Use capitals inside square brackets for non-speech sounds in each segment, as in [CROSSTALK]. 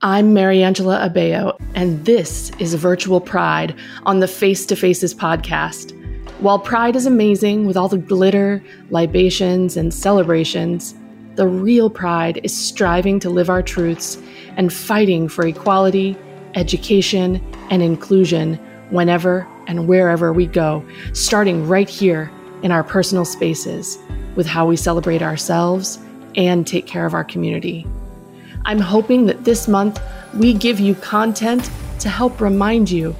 I'm Mariangela Abeo, and this is Virtual Pride on the Face to Faces podcast. While Pride is amazing with all the glitter, libations, and celebrations, the real pride is striving to live our truths and fighting for equality, education, and inclusion whenever and wherever we go, starting right here in our personal spaces with how we celebrate ourselves and take care of our community. I'm hoping that this month we give you content to help remind you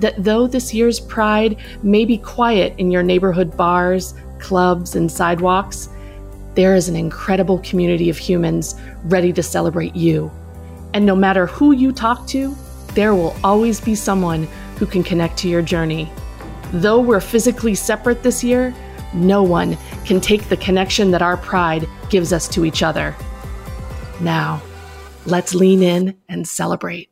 that though this year's Pride may be quiet in your neighborhood bars, clubs, and sidewalks, there is an incredible community of humans ready to celebrate you. And no matter who you talk to, there will always be someone who can connect to your journey. Though we're physically separate this year, no one can take the connection that our pride gives us to each other. Now, Let's lean in and celebrate.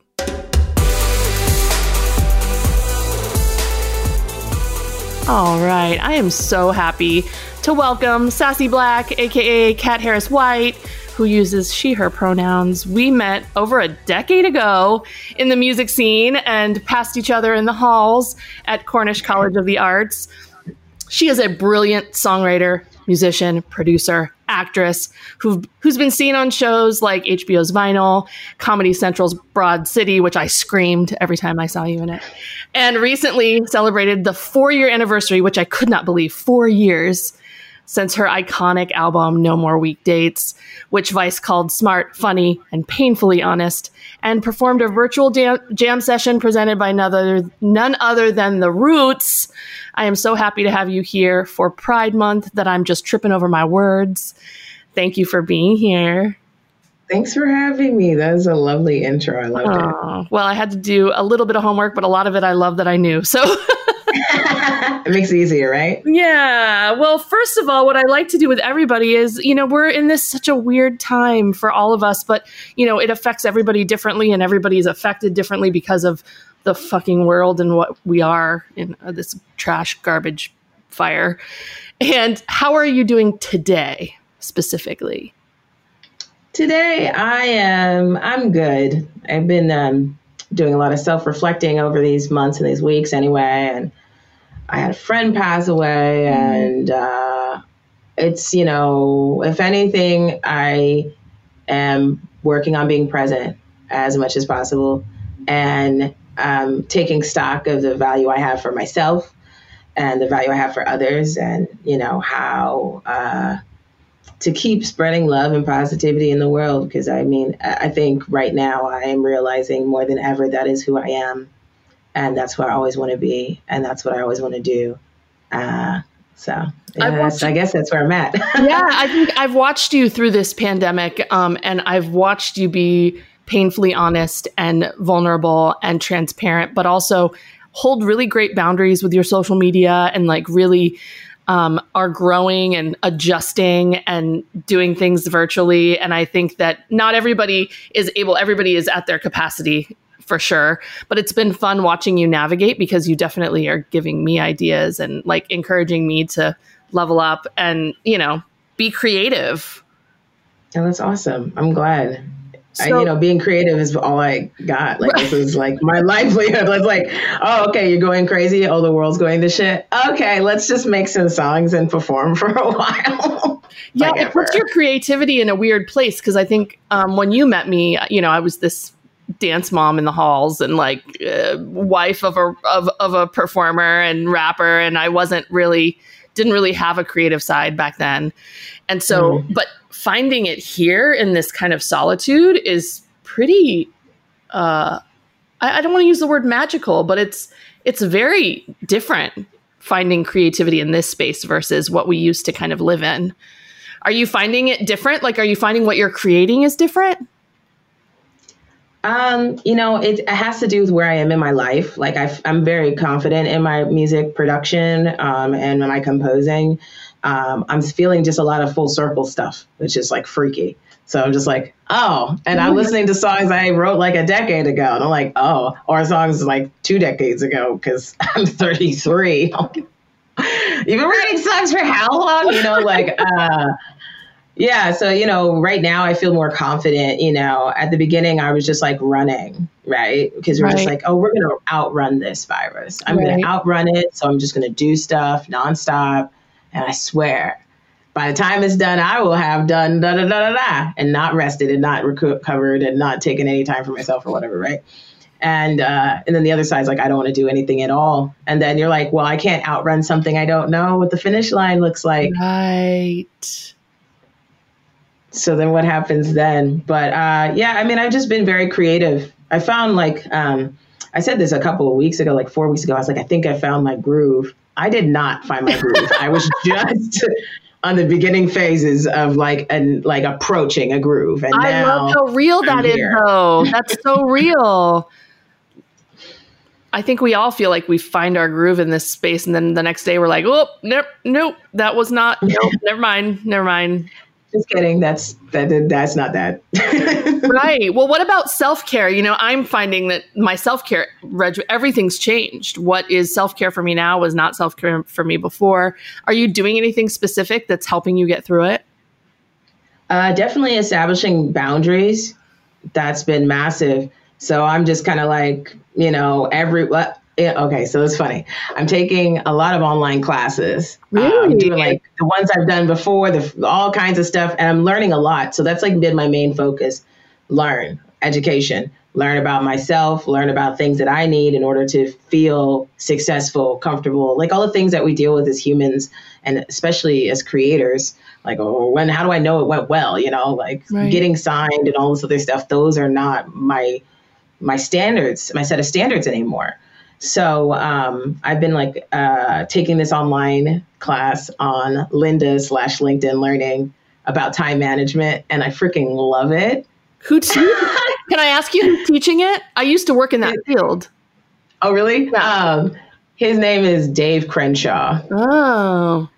All right, I am so happy to welcome SassyBlack, aka Kat Harris White, who uses she, her pronouns. We met over a decade ago in the music scene and passed each other in the halls at Cornish College of the Arts. She is a brilliant songwriter, musician, producer, actress who who's been seen on shows like HBO's Vinyl, Comedy Central's Broad City, which I screamed every time I saw you in it, and recently celebrated the four year anniversary, which I could not believe four years since her iconic album No More Weak Dates, which Vice called smart, funny, and painfully honest, and performed a virtual jam, jam session presented by none other, none other than The Roots. I am so happy to have you here for Pride Month that I'm just tripping over my words. Thank you for being here. Thanks for having me. That is a lovely intro. I love it. Well, I had to do a little bit of homework, but a lot of it I love that I knew. So [LAUGHS] it makes it easier, right? Yeah. Well, first of all, what I like to do with everybody is, you know, we're in this such a weird time for all of us, but, you know, it affects everybody differently and everybody is affected differently because of the fucking world and what we are in uh, this trash garbage fire. And how are you doing today specifically? Today I am I'm good. I've been um, doing a lot of self-reflecting over these months and these weeks anyway and I had a friend pass away, mm-hmm. and uh, it's you know, if anything, I am working on being present as much as possible, and um, taking stock of the value I have for myself and the value I have for others, and you know how. Uh, to keep spreading love and positivity in the world because I mean I think right now I am realizing more than ever that is who I am and that's where I always want to be, and that's what I always want to do. Uh, so yeah, I, I, guess that's where I'm at. [LAUGHS] yeah, I think I've watched you through this pandemic, um, and I've watched you be painfully honest and vulnerable and transparent, but also hold really great boundaries with your social media and like really um, are growing and adjusting and doing things virtually. And I think that not everybody is able, everybody is at their capacity for sure. But it's been fun watching you navigate because you definitely are giving me ideas and like encouraging me to level up and, you know, be creative. And that's awesome. I'm glad. So, I, you know, being creative is all I got. Like right. this is like my [LAUGHS] livelihood. It's like, oh, okay, you're going crazy. Oh, the world's going to shit. Okay, let's just make some songs and perform [LAUGHS] for a while. yeah, it puts your creativity in a weird place because I think um, when you met me, you know, I was this dance mom in the halls and like uh, wife of a of, of a performer and rapper and I wasn't really didn't really have a creative side back then. And so mm. but finding it here in this kind of solitude is pretty uh I, I don't want to use the word magical, but it's it's very different finding creativity in this space versus what we used to kind of live in. Are you finding it different? Like are you finding what you're creating is different? Um, you know, it, has to do with where I am in my life. Like I, am very confident in my music production um, and my composing. Um, I'm feeling just a lot of full circle stuff, which is like freaky. So I'm just like, oh, and I'm listening to songs I wrote like a decade ago, and I'm like, oh, or songs like two decades ago because [LAUGHS] I'm 33. [LAUGHS] You've been writing songs for how long? You know, like, uh, yeah, so you know, right now I feel more confident. You know, at the beginning I was just like running, right? Because we're right. just like, oh, we're gonna outrun this virus. I'm right. gonna outrun it, so I'm just gonna do stuff nonstop. And I swear, by the time it's done, I will have done da da da da da, and not rested and not recovered and not taken any time for myself or whatever, right? And uh, and then the other side's like, I don't want to do anything at all. And then you're like, well, I can't outrun something I don't know what the finish line looks like. Right so then what happens then? But uh, yeah, I mean, I've just been very creative. I found like um, I said this a couple of weeks ago, like four weeks ago. I was like, I think I found my groove. I did not find my groove. I was [LAUGHS] just on the beginning phases of like and like approaching a groove. And I love how real that is, though. [LAUGHS] That's so real. I think we all feel like we find our groove in this space, and then the next day we're like, "Oh, nope, nope, that was not. [LAUGHS] Nope, never mind, never mind." Just kidding. That's that. That's not that. [LAUGHS] right. Well, what about self care? You know, I'm finding that my self care, everything's changed. What is self care for me now was not self care for me before. Are you doing anything specific that's helping you get through it? Uh, definitely establishing boundaries. That's been massive. So I'm just kind of like, you know, every what yeah, okay, so it's funny. I'm taking a lot of online classes. Really? Um, doing like the ones I've done before, the all kinds of stuff, and I'm learning a lot. So that's like been my main focus: learn, education, learn about myself, learn about things that I need in order to feel successful, comfortable, like all the things that we deal with as humans, and especially as creators. Like, oh, when? How do I know it went well? You know, like right. getting signed and all this other stuff. Those are not my my standards, my set of standards anymore. So um, I've been like uh, taking this online class on Lynda slash LinkedIn Learning about time management, and I freaking love it. Who te- [LAUGHS] can I ask you who's teaching it? I used to work in that field. Oh, really? Yeah. Um, his name is Dave Crenshaw. Oh.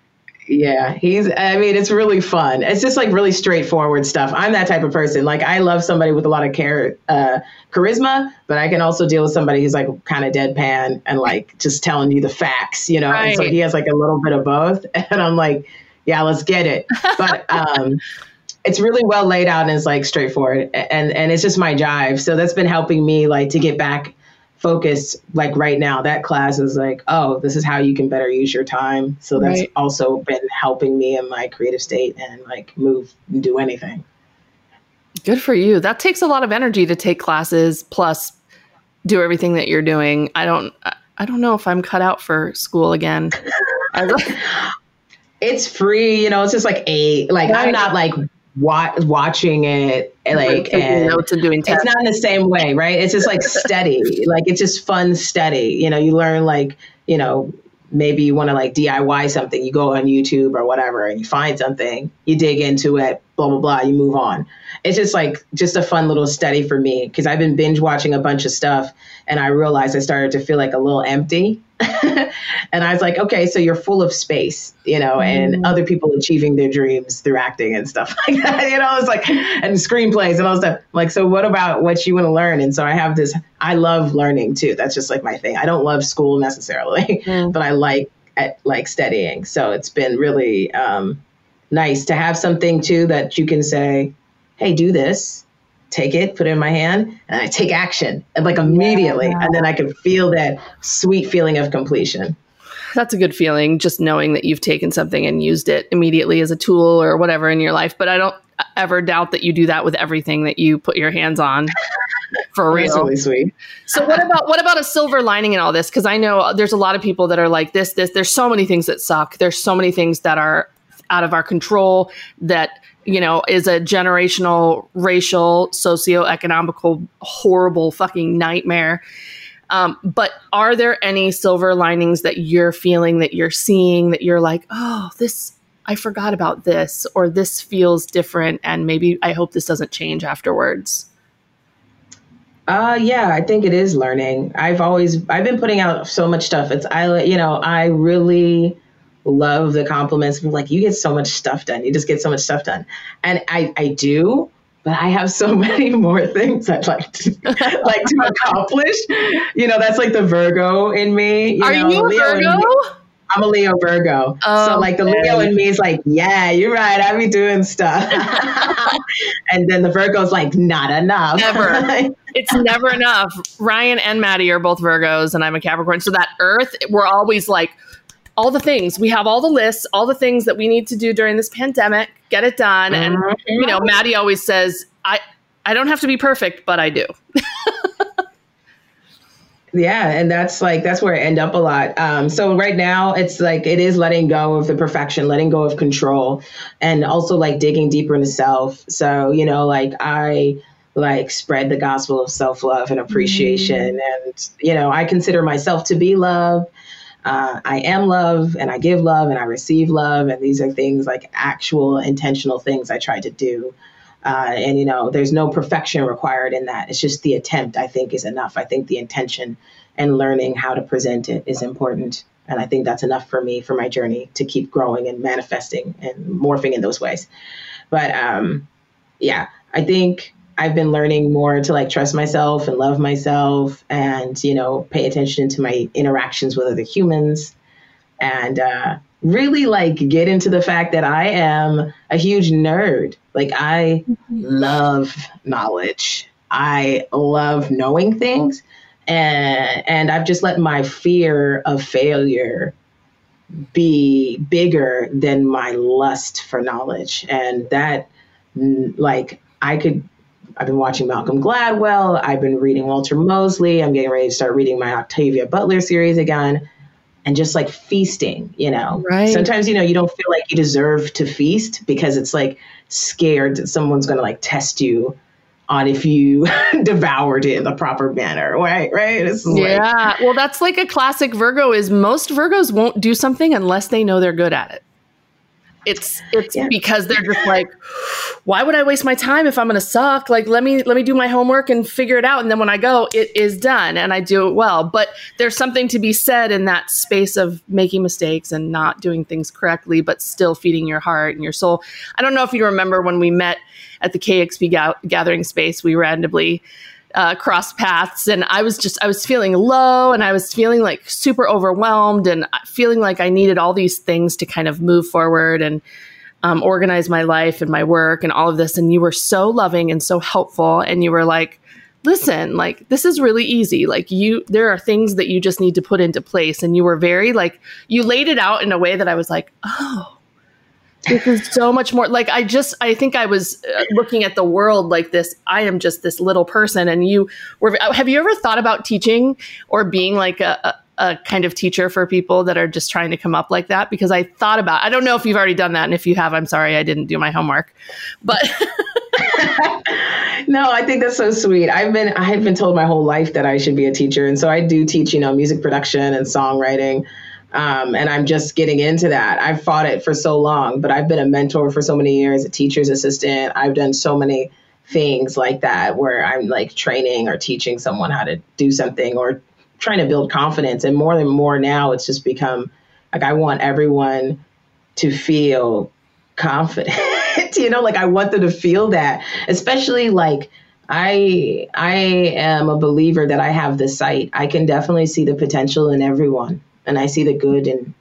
Yeah, he's. I mean, it's really fun. It's just like really straightforward stuff. I'm that type of person. Like, I love somebody with a lot of care, uh, charisma, but I can also deal with somebody who's like kind of deadpan and like just telling you the facts, you know. Right. And so he has like a little bit of both, [LAUGHS] and I'm like, yeah, let's get it. But [LAUGHS] um, it's really well laid out and it's like straightforward, and and it's just my jive. So that's been helping me like to get back focused like right now that class is like oh this is how you can better use your time. So that's right. also been helping me in my creative state and like move and do anything. Good for you. That takes a lot of energy to take classes plus do everything that you're doing. I don't i don't know if i'm cut out for school again. [LAUGHS] It's free you know it's just like a like i'm not like wa- watching it eh, like and notes and doing tests. it's not in the same way right? It's just like steady. [LAUGHS] Like it's just fun steady. You know you learn like you know maybe you want to like diy something you go on youtube or whatever and you find something you dig into it blah blah blah you move on. It's just like just a fun little study for me because i've been binge watching a bunch of stuff and i realized i started to feel like a little empty [LAUGHS] and I was like, okay, so you're full of space, you know, and mm. other people achieving their dreams through acting and stuff [LAUGHS] like that, you know, it's like, and screenplays and all stuff. Like, so what about what you want to learn? And so I have this, I love learning too. That's just like my thing. I don't love school necessarily, [LAUGHS] mm. but I like, at, like studying. So it's been really um, nice to have something too that you can say, hey, do this take it, put it in my hand, and I take action and like immediately. Yeah. And then I can feel that sweet feeling of completion. That's a good feeling, just knowing that you've taken something and used it immediately as a tool or whatever in your life. But I don't ever doubt that you do that with everything that you put your hands on. [LAUGHS] For real, really sweet. so what about what about a silver lining in all this? Because I know there's a lot of people that are like this. This there's so many things that suck. There's so many things that are out of our control that you know, is a generational, racial, socio-economical, horrible fucking nightmare. Um, but are there any silver linings that you're feeling that you're seeing that you're like, oh, this, I forgot about this, or this feels different, and maybe I hope this doesn't change afterwards? Uh, yeah, I think it is learning. I've always, I've been putting out so much stuff. It's, I, you know, I really, love the compliments. like, you get so much stuff done. You just get so much stuff done. And I, I do, but I have so [LAUGHS] many more things I'd like to [LAUGHS] like to accomplish. You know, that's like the Virgo in me. You Are know, you a Virgo? I'm a Leo Virgo. Oh, so like the man. Leo in me is like, yeah, you're right. I be doing stuff. [LAUGHS] and then the Virgo's like, not enough. Never. it's never enough. Ryan and Maddie are both Virgos and I'm a Capricorn. So that earth, we're always like, all the things. We have all the lists, all the things that we need to do during this pandemic, get it done. And mm-hmm. you know, Maddie always says, I I don't have to be perfect, but I do. [LAUGHS] yeah, and that's like that's where I end up a lot. Um, so right now it's like it is letting go of the perfection, letting go of control, and also like digging deeper into self. So, you know, like I like spread the gospel of self-love and appreciation mm. and you know i consider myself to be love uh, I am love and I give love and I receive love. And these are things like actual intentional things I try to do. Uh, and, you know, there's no perfection required in that. It's just the attempt, I think, is enough. I think the intention and learning how to present it is important. And I think that's enough for me for my journey to keep growing and manifesting and morphing in those ways. But um, yeah, I think I've been learning more to like trust myself and love myself and, you know, pay attention to my interactions with other humans and uh, really like get into the fact that I am a huge nerd. Like, I mm-hmm. love knowledge, I love knowing things. And, and I've just let my fear of failure be bigger than my lust for knowledge. And that, like, I could I've been watching Malcolm Gladwell. I've been reading Walter Mosley. I'm getting ready to start reading my Octavia Butler series again. And just like feasting, you know. Right. Sometimes, you know, you don't feel like you deserve to feast because it's like scared that someone's going to like test you on if you [LAUGHS] devoured it in the proper manner, right? Right? yeah. Like, well, that's like a classic Virgo. Is most Virgos won't do something unless they know they're good at it. It's it's yeah. because they're just like, why would I waste my time if I'm going to suck? Like let me let me do my homework and figure it out, and then when I go, it is done and I do it well. But there's something to be said in that space of making mistakes and not doing things correctly, but still feeding your heart and your soul. I don't know if you remember when we met at the KEXP ga- gathering space, we randomly uh, cross paths. And i was just i was feeling low and i was feeling like super overwhelmed and feeling like i needed all these things to kind of move forward and um, organize my life and my work and all of this. And you were so loving and so helpful. And you were like listen like this is really easy. Like you there are things that you just need to put into place. And you were very like you laid it out in a way that i was like oh this is so much more like i just i think i was uh, looking at the world like this. I am just this little person and you were have you ever thought about teaching or being like a, a, a kind of teacher for people that are just trying to come up like that? Because i thought about i don't know if you've already done that and if you have i'm sorry i didn't do my homework but [LAUGHS] no i think that's so sweet. I've been i have been told my whole life that i should be a teacher and so i do teach you know music production and songwriting um, and I'm just getting into that. I've fought it for so long, but I've been a mentor for so many years, a teacher's assistant. I've done so many things like that where I'm like training or teaching someone how to do something or trying to build confidence. And more and more now, it's just become like I want everyone to feel confident. [LAUGHS] you know, like I want them to feel that, especially like. I I am a believer that I have the sight. I can definitely see the potential in everyone and I see the good in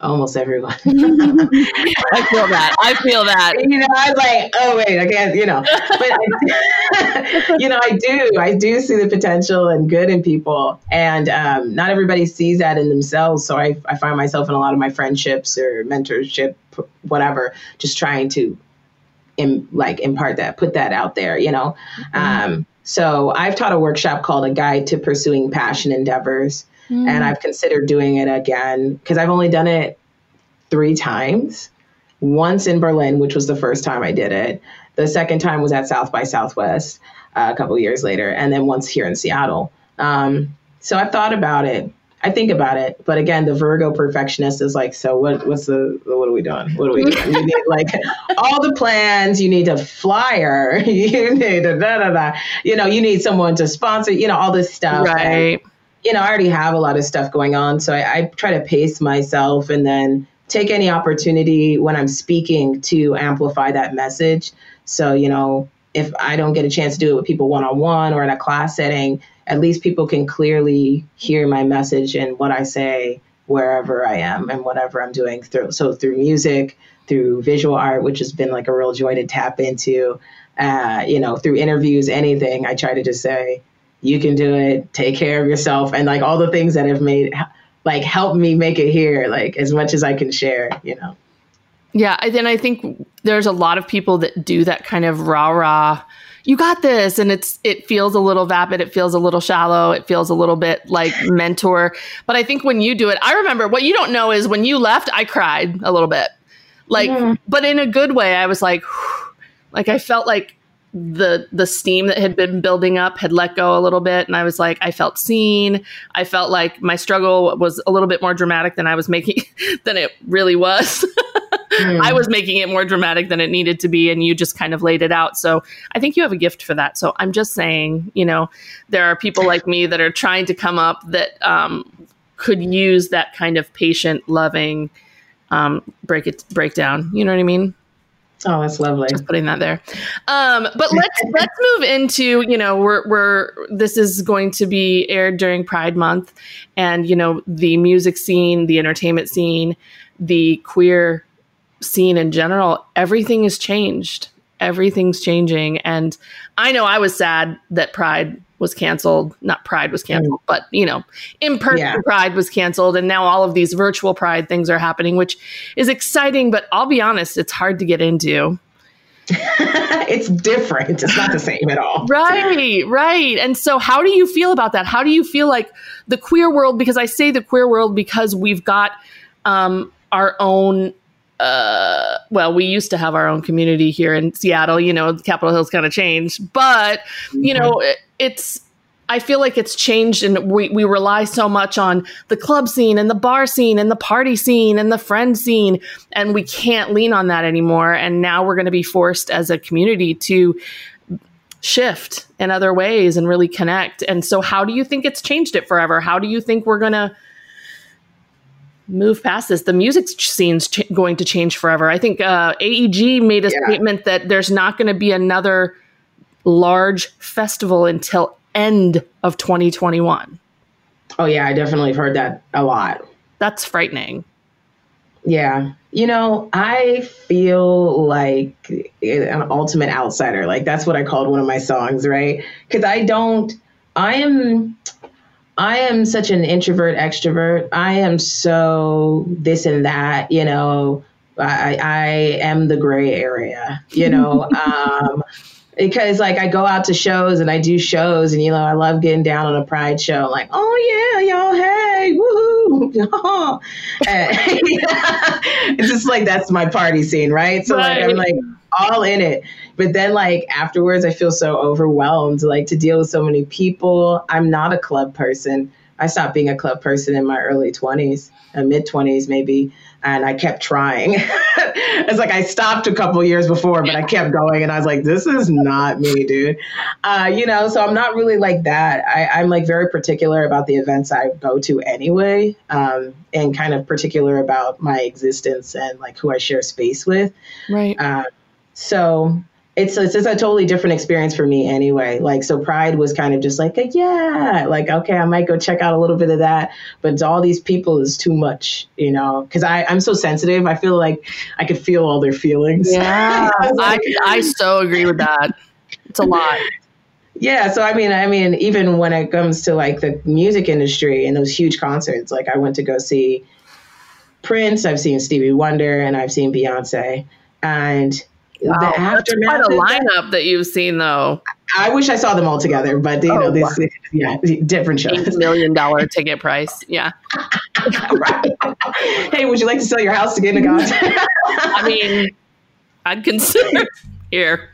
almost everyone. [LAUGHS] I feel that. I feel that. [LAUGHS] You know, I was like, oh wait, I can't. You know, but I, [LAUGHS] you know, I do. I do see the potential and good in people, and um, not everybody sees that in themselves. So I, I find myself in a lot of my friendships or mentorship, whatever, just trying to, Im, like impart that, put that out there. You know. Mm-hmm. Um, so I've taught a workshop called A Guide to Pursuing Passion Endeavors Mm. And I've considered doing it again because I've only done it three times. Once in Berlin, which was the first time I did it. The second time was at South by Southwest uh, a couple years later, and then once here in Seattle. Um, so I've thought about it. I think about it, but again, the Virgo perfectionist is like, so what? What's the? What are we doing? What are we doing? You need like [LAUGHS] all the plans. You need a flyer. [LAUGHS] You need a da da da. You know, you need someone to sponsor. You know, all this stuff. Right. And, you know, I already have a lot of stuff going on. So I, I try to pace myself and then take any opportunity when I'm speaking to amplify that message. So, you know, if I don't get a chance to do it with people one on one or in a class setting, at least people can clearly hear my message and what I say wherever I am and whatever I'm doing through so through music, through visual art, which has been like a real joy to tap into, uh, you know, through interviews, anything. I try to just say, you can do it, take care of yourself, and like all the things that have made like help me make it here, like as much as I can share, you know. Yeah, And then I think there's a lot of people that do that kind of rah rah. You got this, and it's it feels a little vapid. It feels a little shallow. It feels a little bit like mentor. But I think when you do it, I remember what you don't know is when you left, I cried a little bit, like, mm. but in a good way. I was like, [SIGHS] like I felt like the the steam that had been building up had let go a little bit. And i was like i felt seen. I felt like my struggle was a little bit more dramatic than i was making [LAUGHS] than it really was. Mm. [LAUGHS] i was making it more dramatic than it needed to be and you just kind of laid it out. So i think you have a gift for that. So i'm just saying you know there are people like me that are trying to come up that um, could use that kind of patient loving um, break it breakdown. You know what i mean Oh, that's lovely. Just putting that there. Um, but let's [LAUGHS] let's move into you know we're we're this is going to be aired during Pride Month, and you know the music scene, the entertainment scene, the queer scene in general. Everything has changed. Everything's changing, and I know I was sad that Pride was canceled. Not Pride was canceled, mm. but you know, in person yeah. Pride was canceled, and now all of these virtual Pride things are happening, which is exciting. But I'll be honest, it's hard to get into. [LAUGHS] it's different. It's not the same at all. Right, right. And so, how do you feel about that? How do you feel like the queer world? Because I say the queer world because we've got um, our own uh, well, we used to have our own community here in Seattle. You know, Capitol Hill's kind of changed, but you know, it, it's. I feel like it's changed, and we we rely so much on the club scene and the bar scene and the party scene and the friend scene, and we can't lean on that anymore. And now we're going to be forced as a community to shift in other ways and really connect. And so, how do you think it's changed it forever? How do you think we're going to move past this. The music scene's ch- going to change forever. I think uh, AEG made a yeah. statement that there's not going to be another large festival until end of 2021. Oh yeah, I definitely have heard that a lot. That's frightening. Yeah. You know, I feel like an ultimate outsider. Like that's what I called one of my songs, right? Cuz I don't I am I am such an introvert extrovert. I am so this and that, you know. I, I am the gray area, you know. [LAUGHS] um, because like I go out to shows and I do shows and you know I love getting down on a pride show like oh yeah y'all hey woohoo [LAUGHS] it's just like that's my party scene right? So right. like I'm like all in it. But then like afterwards I feel so overwhelmed like to deal with so many people. I'm not a club person I stopped being a club person in my early 20s and mid 20s maybe and I kept trying. [LAUGHS] it's like I stopped a couple years before, but I kept going, and I was like, "This is not me, dude." Uh, you know, so I'm not really like that. I, am like very particular about the events I go to anyway, um, and kind of particular about my existence and like who I share space with. Right. Uh, so it's, it's it's a totally different experience for me anyway. Like so, Pride was kind of just like a, yeah, like okay, I might go check out a little bit of that, but all these people is too much, you know. Because I I'm so sensitive, I feel like I could feel all their feelings. Yeah, [LAUGHS] I I so agree with that. It's a lot. Yeah, so I mean, I mean, even when it comes to like the music industry and those huge concerts, like I went to go see Prince, I've seen Stevie Wonder, and I've seen Beyonce, and Wow, the aftermath. That's quite a lineup that you've seen, though. I wish I saw them all together, but you oh, know, this wow. yeah, different shows. Eight million dollar ticket price, yeah. [LAUGHS] right. Hey, would you like to sell your house to get in a concert? I mean, I'd consider [LAUGHS] here.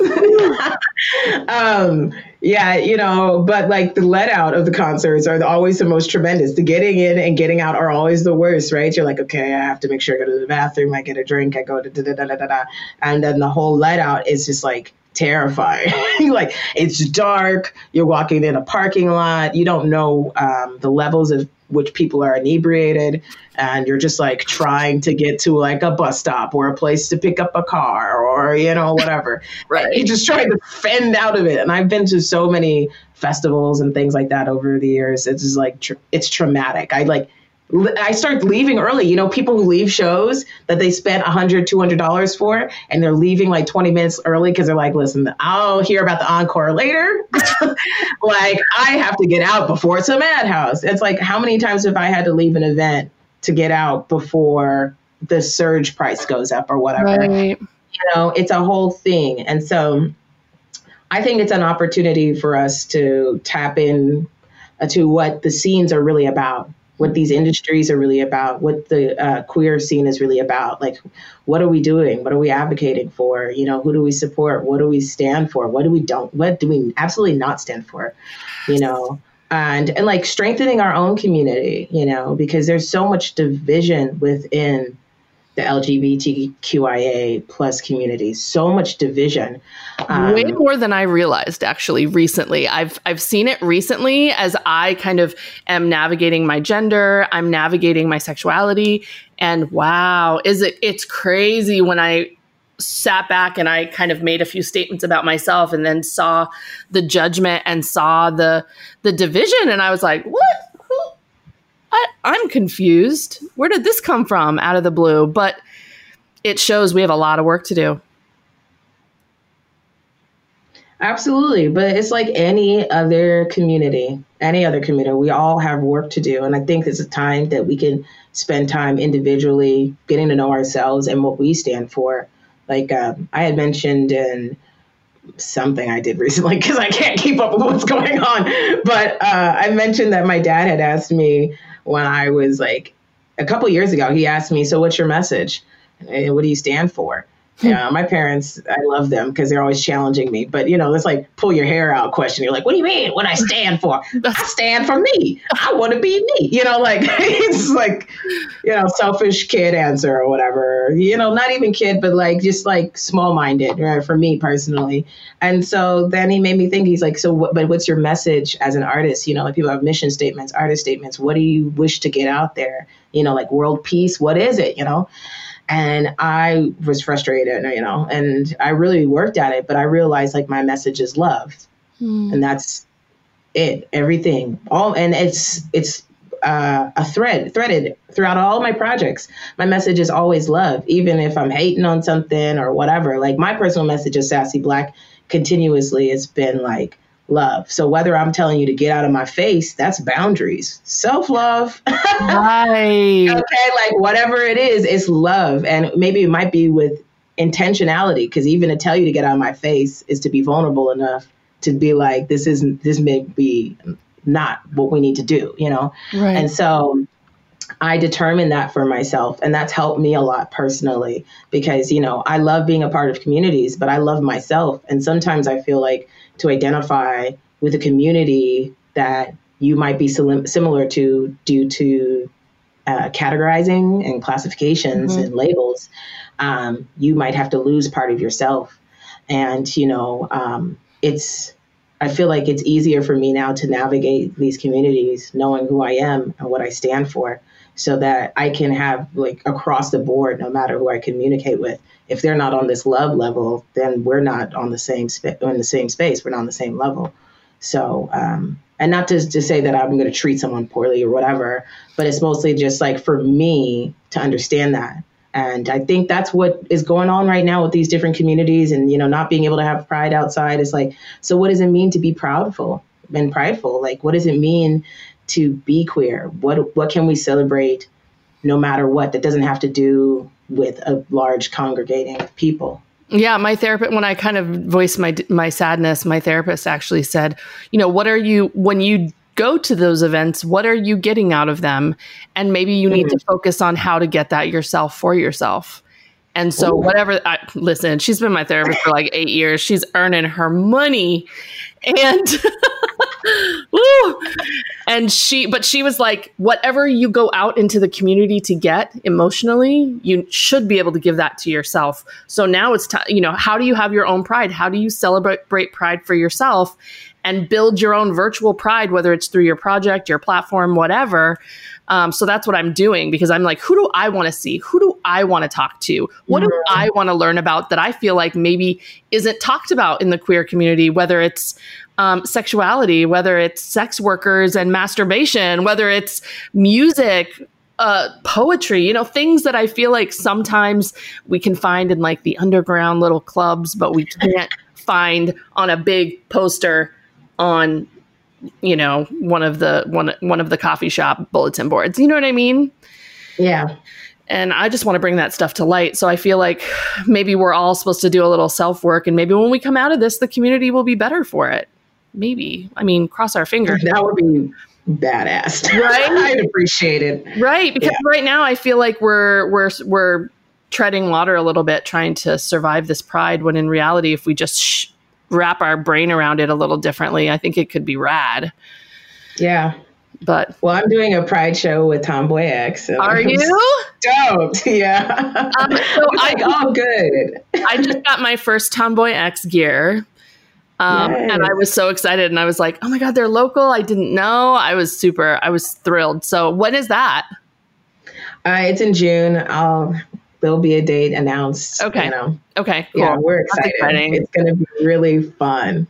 [LAUGHS] um, yeah, you know, but like the let out of the concerts are always the most tremendous. The getting in and getting out are always the worst, right? You're like, okay, I have to make sure I go to the bathroom, I get a drink, I go to da da da da da, and then the whole let out is just like terrifying. [LAUGHS] like it's dark, you're walking in a parking lot, you don't know um, the levels of which people are inebriated and you're just like trying to get to like a bus stop or a place to pick up a car or you know whatever. [LAUGHS] Right. you're just trying to fend out of it. And i've been to so many festivals and things like that over the years. It's just like tr- it's traumatic. I like I start leaving early. You know, people who leave shows that they spent $100, $200 for, and they're leaving like 20 minutes early because they're like, listen, I'll hear about the encore later. [LAUGHS] like, I have to get out before it's a madhouse. It's like, how many times have I had to leave an event to get out before the surge price goes up or whatever? Right. You know, it's a whole thing. And so I think it's an opportunity for us to tap in to what the scenes are really about what these industries are really about, what the uh, queer scene is really about. Like, what are we doing? What are we advocating for? You know, who do we support? What do we stand for? What do we don't? What do we absolutely not stand for? You know, and and like strengthening our own community. You know, because there's so much division within the LGBTQIA plus community. So much division. Um, Way more than I realized actually recently. I've I've seen it recently as I kind of am navigating my gender, I'm navigating my sexuality, and wow, is it it's crazy when I sat back and I kind of made a few statements about myself and then saw the judgment and saw the the division and I was like, what? I, I'm confused. Where did this come from out of the blue? But it shows we have a lot of work to do. Absolutely. But it's like any other community, any other community. We all have work to do. And I think it's a time that we can spend time individually getting to know ourselves and what we stand for. Like um, I had mentioned in something I did recently [LAUGHS] because I can't keep up with what's going on. But uh, I mentioned that my dad had asked me when I was like a couple years ago, he asked me, So what's your message? And what do you stand for? Hmm. Yeah, my parents, I love them because they're always challenging me. But you know, it's like pull your hair out question. You're like, what do you mean? What I stand for? [LAUGHS] I stand for me. I want to be me. You know, like [LAUGHS] it's like, you know, selfish kid answer or whatever. You know, not even kid, but like just like small minded, right? For me personally. And so then he made me think. He's like, so, what, but what's your message as an artist? You know, like people have mission statements, artist statements. What do you wish to get out there? You know, like world peace. What is it? You know and I was frustrated, you know, and I really worked at it, but I realized like my message is love. Mm. And that's it, everything. All and it's it's uh, a thread threaded throughout all my projects. My message is always love, even if I'm hating on something or whatever. Like my personal message is sassy black continuously It's been like love. So whether I'm telling you to get out of my face, that's boundaries. Self love. right. [LAUGHS] okay, like whatever it is, it's love. And maybe it might be with intentionality, because even to tell you to get out of my face is to be vulnerable enough to be like, this isn't, this may be not what we need to do, you know? Right. And so I determined that for myself. And that's helped me a lot personally because, you know, I love being a part of communities, but I love myself. And sometimes I feel like to identify with a community that you might be sim- similar to due to uh, categorizing and classifications mm-hmm. and labels, um, you might have to lose part of yourself. And, you know, um, it's, I feel like it's easier for me now to navigate these communities knowing who I am and what I stand for so that I can have like across the board, no matter who I communicate with, if they're not on this love level, then we're not on the same in the same space. We're not on the same level. So, um, and not just to say that I'm going to treat someone poorly or whatever, but it's mostly just like for me to understand that. And I think that's what is going on right now with these different communities and, you know, not being able to have pride outside is like, so what does it mean to be proudful and prideful? Like, what does it mean to be queer? What what can we celebrate no matter what that doesn't have to do with a large congregating of people? Yeah, my therapist when I kind of voiced my my sadness, my therapist actually said, you know, what are you when you go to those events, what are you getting out of them? And maybe you need mm-hmm. to focus on how to get that yourself for yourself. And so, Ooh. whatever, I, listen, she's been my therapist for like eight years. She's earning her money. And [LAUGHS] Woo! And she, but she was like, whatever you go out into the community to get emotionally, you should be able to give that to yourself. So now it's time, you know, how do you have your own pride? How do you celebrate pride for yourself and build your own virtual pride, whether it's through your project, your platform, whatever? Um, so that's what I'm doing because I'm like, who do I want to see? Who do I want to talk to? What do I want to learn about that I feel like maybe isn't talked about in the queer community, whether it's um, sexuality, whether it's sex workers and masturbation, whether it's music, uh, poetry, you know, things that I feel like sometimes we can find in like the underground little clubs, but we can't [LAUGHS] find on a big poster on, you know, one of the one one of the coffee shop bulletin boards. You know what I mean? Yeah. And I just want to bring that stuff to light. So I feel like maybe we're all supposed to do a little self work, and maybe when we come out of this, the community will be better for it. Maybe. I mean, cross our fingers. [LAUGHS] That would be badass. Right? [LAUGHS] I'd appreciate it. Right, because Yeah. right now I feel like we're we're we're treading water a little bit trying to survive this pride when in reality if we just sh- wrap our brain around it a little differently, I think it could be rad. Yeah. But Well, I'm doing a pride show with TomboyX. so are I'm you? [LAUGHS] Stoked. Yeah. Um, so [LAUGHS] it's I like, oh, good. I just got my first TomboyX gear. Um, Yes. and I was so excited and I was like, "Oh my god, they're local. I didn't know." I was super I was thrilled. So, when is that? Uh, it's in June. I'll, there'll be a date announced. Okay. You know. Okay, cool. Yeah, we're excited. It's going to be really fun.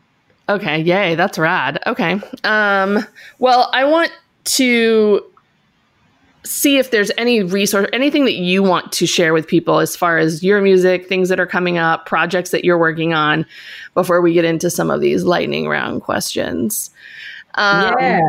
Okay, yay, that's rad. Okay. Um, well, I want to see if there's any resource, anything that you want to share with people as far as your music, things that are coming up, projects that you're working on before we get into some of these lightning round questions. Um, yeah.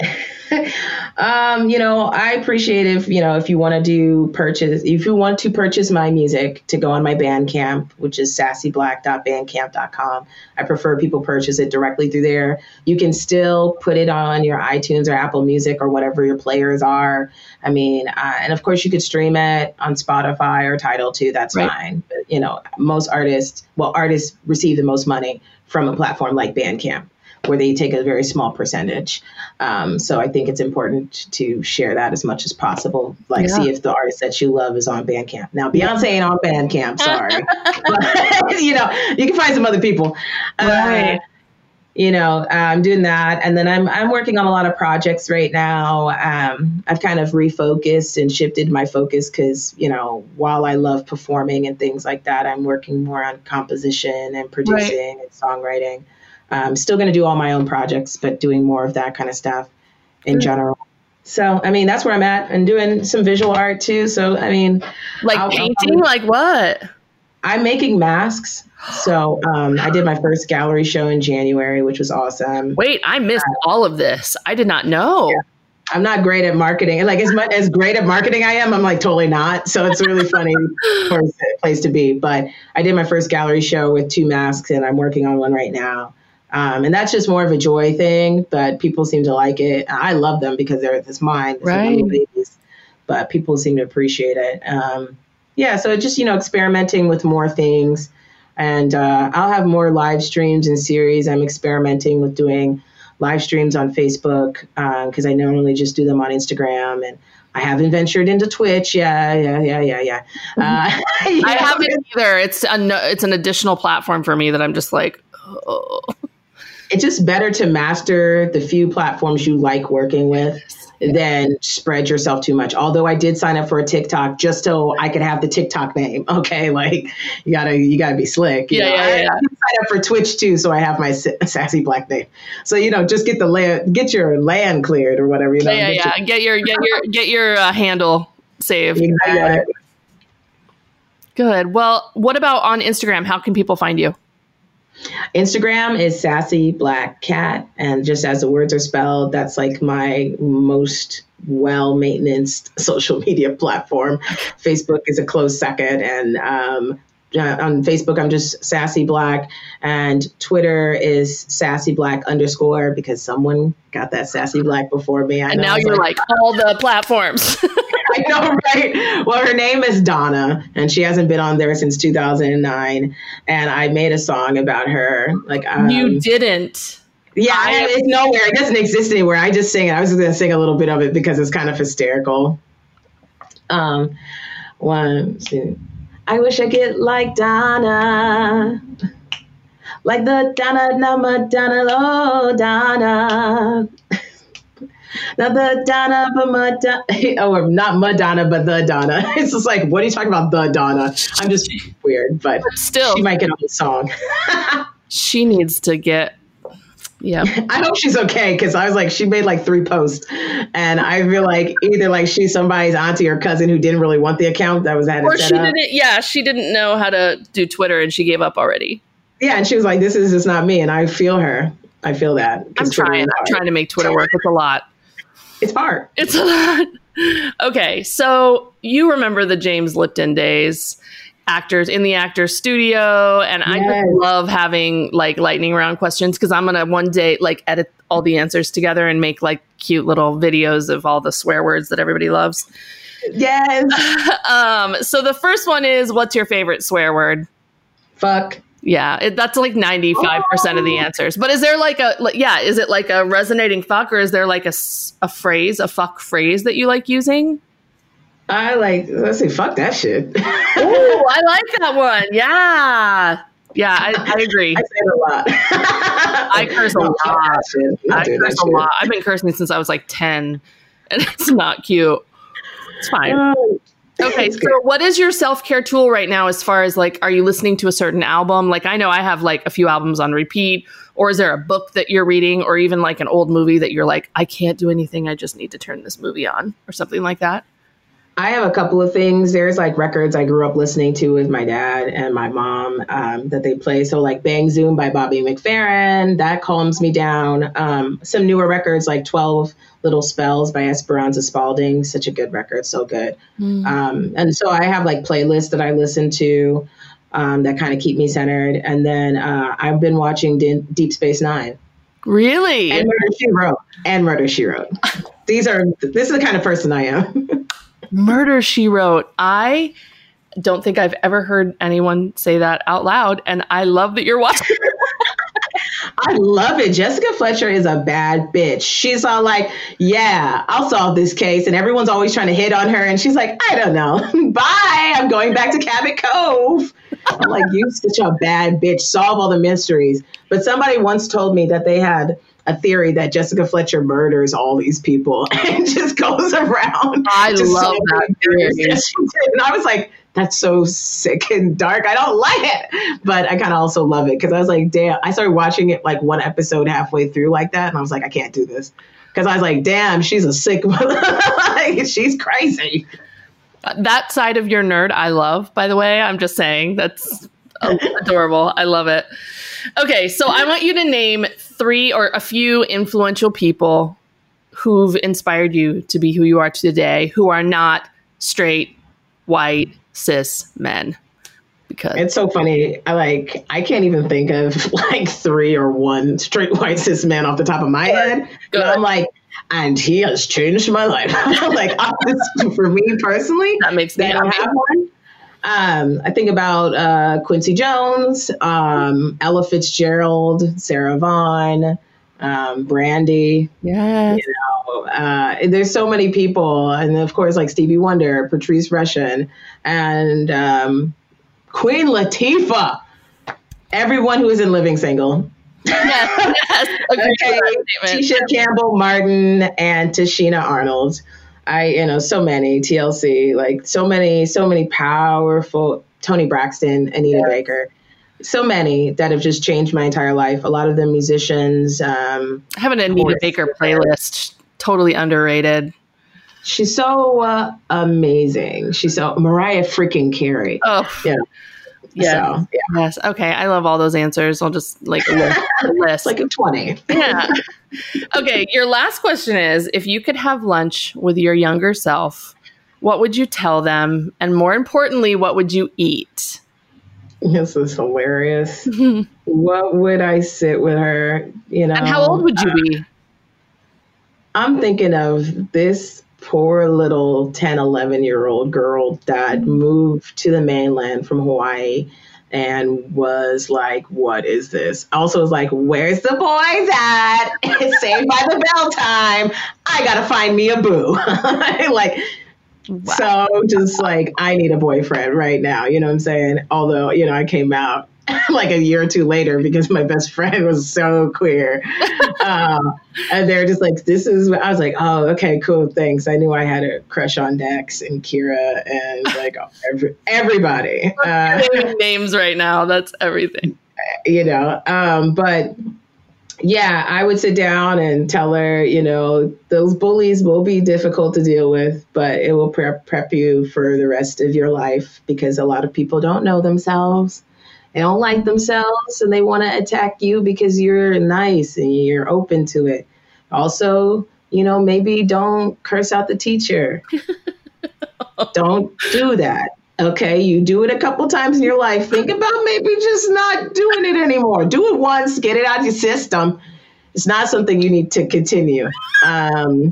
[LAUGHS] um, you know, I appreciate if, you know, if you want to do purchase, if you want to purchase my music to go on my Bandcamp, which is sassyblack.bandcamp.com. I prefer people purchase it directly through there. You can still put it on your iTunes or Apple Music or whatever your players are. I mean, uh, and of course you could stream it on Spotify or Tidal too. That's Right. fine. But, you know, most artists, well, artists receive the most money from a platform like Bandcamp where they take a very small percentage. Um, so I think it's important to share that as much as possible. Like, Yeah. see if the artist that you love is on Bandcamp. Now, Beyonce ain't on Bandcamp, sorry. but, [LAUGHS] [LAUGHS] you know, you can find some other people. Right. Uh, you know, uh, I'm doing that, and then I'm I'm working on a lot of projects right now. Um, I've kind of refocused and shifted my focus because you know, while I love performing and things like that, I'm working more on composition and producing and songwriting. I'm still going to do all my own projects, but doing more of that kind of stuff in Mm. general. So, I mean, that's where I'm at, and doing some visual art too. So, I mean, Like I'll- I'll painting, like what? I'm making masks. So, um, I did my first gallery show in January, which was awesome. Wait, I missed all of this. I did not know. I'm not great at marketing. And like as much as great at marketing I am, I'm like totally not. So it's a really funny [LAUGHS] place, place to be. But I did my first gallery show with two masks, and I'm working on one right now. Um, and that's just more of a joy thing, but people seem to like it. I love them because they're it's little Right. babies. But people seem to appreciate it. Um, yeah, so just you know experimenting with more things, and uh, I'll have more live streams and series. I'm experimenting with doing live streams on Facebook because I normally just do them on Instagram, and I haven't ventured into Twitch. Yeah, yeah, yeah, yeah, [LAUGHS] [LAUGHS] yeah. Uh, I haven't either. It's a no, it's an additional platform for me that I'm just like, oh. It's just better to master the few platforms you like working with than spread yourself too much. Although I did sign up for a TikTok just so I could have the TikTok name. [LAUGHS] Okay, like you gotta you gotta be slick. you Yeah, know? yeah, I yeah. did sign up for Twitch too, so I have my sa- sassy black name. So you know, just get the land, get your land cleared or whatever. You know, yeah, yeah, get your- Get your get your get your uh, handle saved. Exactly. Good. Well, what about on Instagram? How can people find you? Instagram is sassy black cat, and just as the words are spelled, that's like my most well maintenanced [LAUGHS] social media platform. [LAUGHS] Facebook is a close second, and um, uh, on Facebook I'm just sassy black, and Twitter is sassy black underscore because someone got that sassy black before me. I And now you're like all the platforms. [LAUGHS] I know, right? Well, her name is Donna, and she hasn't been on there since 2009. And I made a song about her. Like, um, you didn't. yeah, I- it's nowhere. It doesn't exist anywhere. I just sing it. I was just gonna sing a little bit of it because it's kind of hysterical. Um, one, two. I wish I could like Donna, like the Donna, number Donna, oh Donna. Not the Donna, but Madonna. [LAUGHS] Oh, not Madonna, but the Donna. [LAUGHS] It's just like, what are you talking about, the Donna? I'm just weird, but Still, she might get on the song. [LAUGHS] she needs to get Yeah. [LAUGHS] I hope she's okay because I was like, she made like three posts, and I feel like either like she's somebody's auntie or cousin who didn't really want the account that was had Or it she up. didn't. Yeah, she didn't know how to do Twitter, and she gave up already. Yeah, and she was like, "This is just not me," and I feel her. I feel that. I'm trying. I'm trying to make Twitter work. It's a lot. It's hard. It's a lot. [LAUGHS] Okay, so you remember the James Lipton days, actors in the actors studio, and I just love having like lightning round questions because I'm gonna one day like edit all the answers together and make like cute little videos of all the swear words that everybody loves. Yes. [LAUGHS] Um, so the first one is, what's your favorite swear word? Fuck. Yeah, it, that's like 95% of the Oh. answers. But is there like a, like, yeah, is it like a resonating fuck or is there like a, a phrase, a fuck phrase that you like using? I like. Let's see. Fuck that shit. [LAUGHS] Ooh, I like that one. Yeah. Yeah, I, I agree. I say it a lot. I curse a lot. I curse a lot. I've been cursing since I was like 10, and [LAUGHS] it's not cute. It's fine. Oh, Okay, so what is your self care tool right now as far as like, are you listening to a certain album? Like, I know I have like a few albums on repeat, or is there a book that you're reading, or even like an old movie that you're like, I can't do anything, I just need to turn this movie on, or something like that? I have a couple of things. There's like records I grew up listening to with my dad and my mom um, that they play. So like Bang Zoom by Bobby McFerrin, that calms me down. Um, some newer records like 12 Little Spells by Esperanza Spalding, such a good record, so good. Um, and so I have like playlists that I listen to um, that kind of keep me centered. And then uh, I've been watching D- Deep Space Nine Really? and Murder She Wrote and Murder She Wrote. These are this is the kind of person I am. [LAUGHS] Murder She Wrote. I don't think I've ever heard anyone say that out loud, and I love that you're watching. [LAUGHS] I love it. Jessica Fletcher is a bad bitch. She's all like, "Yeah, I'll solve this case," and everyone's always trying to hit on her, and she's like, "I don't know. [LAUGHS] Bye. I'm going back to Cabot Cove." I'm like, "You such a bad bitch. Solve all the mysteries." But somebody once told me that they had a theory that Jessica Fletcher murders all these people [LAUGHS] and just goes around. I love that theory. that she did. And I was like, that's so sick and dark. I don't like it. But I kind of also love it because I was like, damn, I started watching it like one episode halfway through like that. And I was like, I can't do this. Because I was like, damn, she's a sick [LAUGHS] like, she's crazy. that side of your nerd, I love, by the way. I'm just saying that's [LAUGHS] adorable. I love it. Okay, so I want you to name three or a few influential people who've inspired you to be who you are today, who are not straight, white, cis men. Because It's so funny. I like I can't even think of [LAUGHS] like three or one straight white cis men off the top of my head. Good. But I'm like, and he has changed my life. [LAUGHS] like [LAUGHS] for me personally, that makes me they don't have one. Um, I think about uh, Quincy Jones, um, Ella Fitzgerald, Sarah Vaughan, um, Brandy. Yes. Uh, there's so many people, and of course, like Stevie Wonder, Patrice Rushen, and um, Queen Latifah. Everyone who is in Living Single. yes, yes. [LAUGHS] Okay. Tisha Campbell Martin and Tichina Arnold. I, you know, so many TLC, like so many, so many powerful Toni Braxton, Anita Yes. Baker, so many that have just changed my entire life. A lot of them musicians. Um, I have an Anita. Baker playlist. Totally underrated. she's so uh, amazing. She's so Mariah freaking Carey. Oh, Yeah. Yeah. So, yeah, Yes. Okay. I love all those answers. I'll just like list. [LAUGHS] list. like a 20. yeah. Okay. Your last question is if you could have lunch with your younger self, what would you tell them? And more importantly, what would you eat? This is hilarious. [LAUGHS] What would I sit with her? You know, and how old would you uh, be? I'm thinking of this poor little 10, 11 year old girl that mm-hmm. moved to the mainland from Hawaii and was like, What is this? Also, was like, Where's the boys at? [LAUGHS] It's saved by the bell time. I gotta find me a boo. [LAUGHS] like, Wow. so just like, I need a boyfriend right now. You know what I'm saying? Although, you know, I came out [LAUGHS] like a year or two later because my best friend was so queer. um, and they're just like, this is, I was like, oh, okay, cool, thanks. I knew I had a crush on Dax and Kira and like every, everybody. Uh, names right now. That's everything. [LAUGHS] you know. Um, but yeah, I would sit down and tell her, you know, those bullies will be difficult to deal with, but it will prep prep you for the rest of your life because a lot of people don't know themselves. They don't like themselves and they want to attack you because you're nice and you're open to it. Also, you know, maybe don't curse out the teacher. [LAUGHS] don't do that. Okay, you do it a couple times in your life. Think about maybe just not doing it anymore. Do it once, get it out of your system. It's not something you need to continue. Um,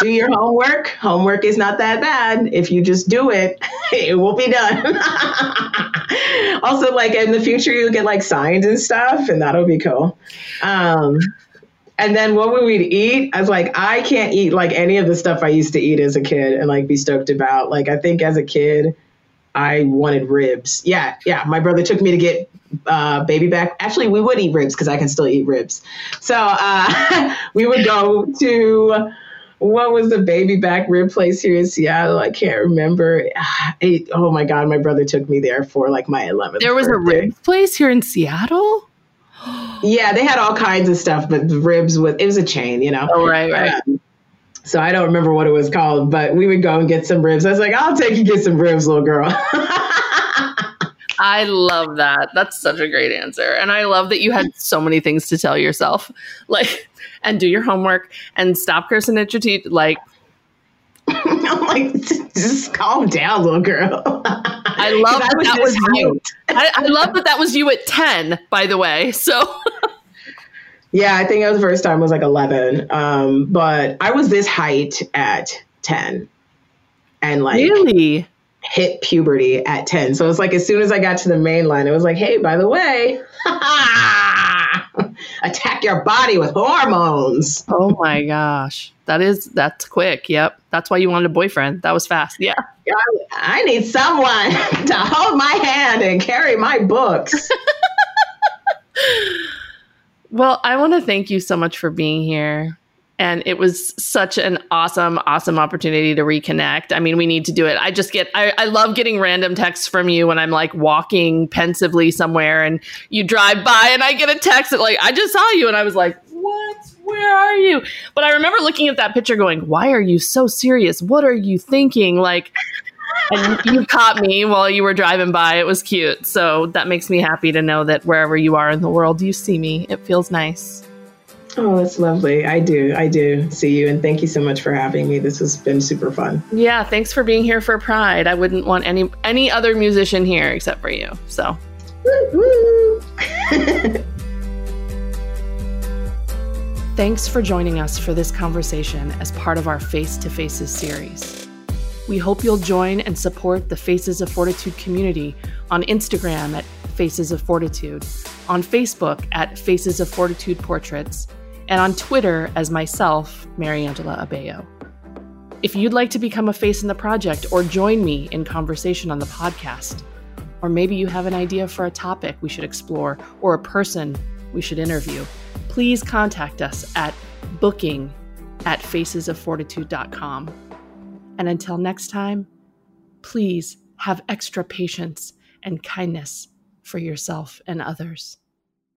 do your homework. Homework is not that bad. If you just do it, [LAUGHS] it will be done. [LAUGHS] also, like in the future, you'll get like signs and stuff, and that'll be cool. Um, and then what would we eat? I was like, I can't eat like any of the stuff I used to eat as a kid and like be stoked about. Like, I think as a kid, I wanted ribs. Yeah, yeah. My brother took me to get uh, baby back. Actually, we would eat ribs because I can still eat ribs. So uh, [LAUGHS] we would go to what was the baby back rib place here in Seattle? I can't remember. [SIGHS] It, oh my god, my brother took me there for like my 11th. There was birthday. a rib place here in Seattle. yeah, they had all kinds of stuff, but ribs with it was a chain, you know. Oh right, right. Um, so I don't remember what it was called, but we would go and get some ribs. I was like, I'll take you get some ribs, little girl. [LAUGHS] I love that. That's such a great answer. And I love that you had so many things to tell yourself. [LAUGHS] Like, and do your homework and stop cursing at your teeth. Like, [LAUGHS] I'm like, just calm down, little girl. I love that, was that was you. [LAUGHS] I, I love that that was you at 10, by the way. So Yeah, I think it was the first time I was like 11. Um, but I was this height at 10 and like really hit puberty at 10. So it's like as soon as I got to the main line, it was like, hey, by the way, [LAUGHS] attack your body with hormones. Oh my gosh. That is that's quick. Yep. That's why you wanted a boyfriend. That was fast. Yeah. I need someone [LAUGHS] to hold my hand and carry my books. [LAUGHS] Well, I want to thank you so much for being here. And it was such an awesome, awesome opportunity to reconnect. I mean, we need to do it. I just get, I, I love getting random texts from you when I'm like walking pensively somewhere and you drive by and I get a text that, like, I just saw you. And I was like, what? Where are you? But I remember looking at that picture going, why are you so serious? What are you thinking? Like, and you caught me while you were driving by. It was cute. So that makes me happy to know that wherever you are in the world, you see me. It feels nice. Oh, that's lovely. I do. I do see you. And thank you so much for having me. This has been super fun. Yeah, thanks for being here for Pride. I wouldn't want any any other musician here except for you. So [LAUGHS] Thanks for joining us for this conversation as part of our Face to Faces series. We hope you'll join and support the Faces of Fortitude community on Instagram at Faces of Fortitude, on Facebook at Faces of Fortitude Portraits, and on Twitter as myself, Mariangela Abeo. If you'd like to become a face in the project or join me in conversation on the podcast, or maybe you have an idea for a topic we should explore or a person we should interview, please contact us at booking at facesoffortitude.com. And until next time, please have extra patience and kindness for yourself and others.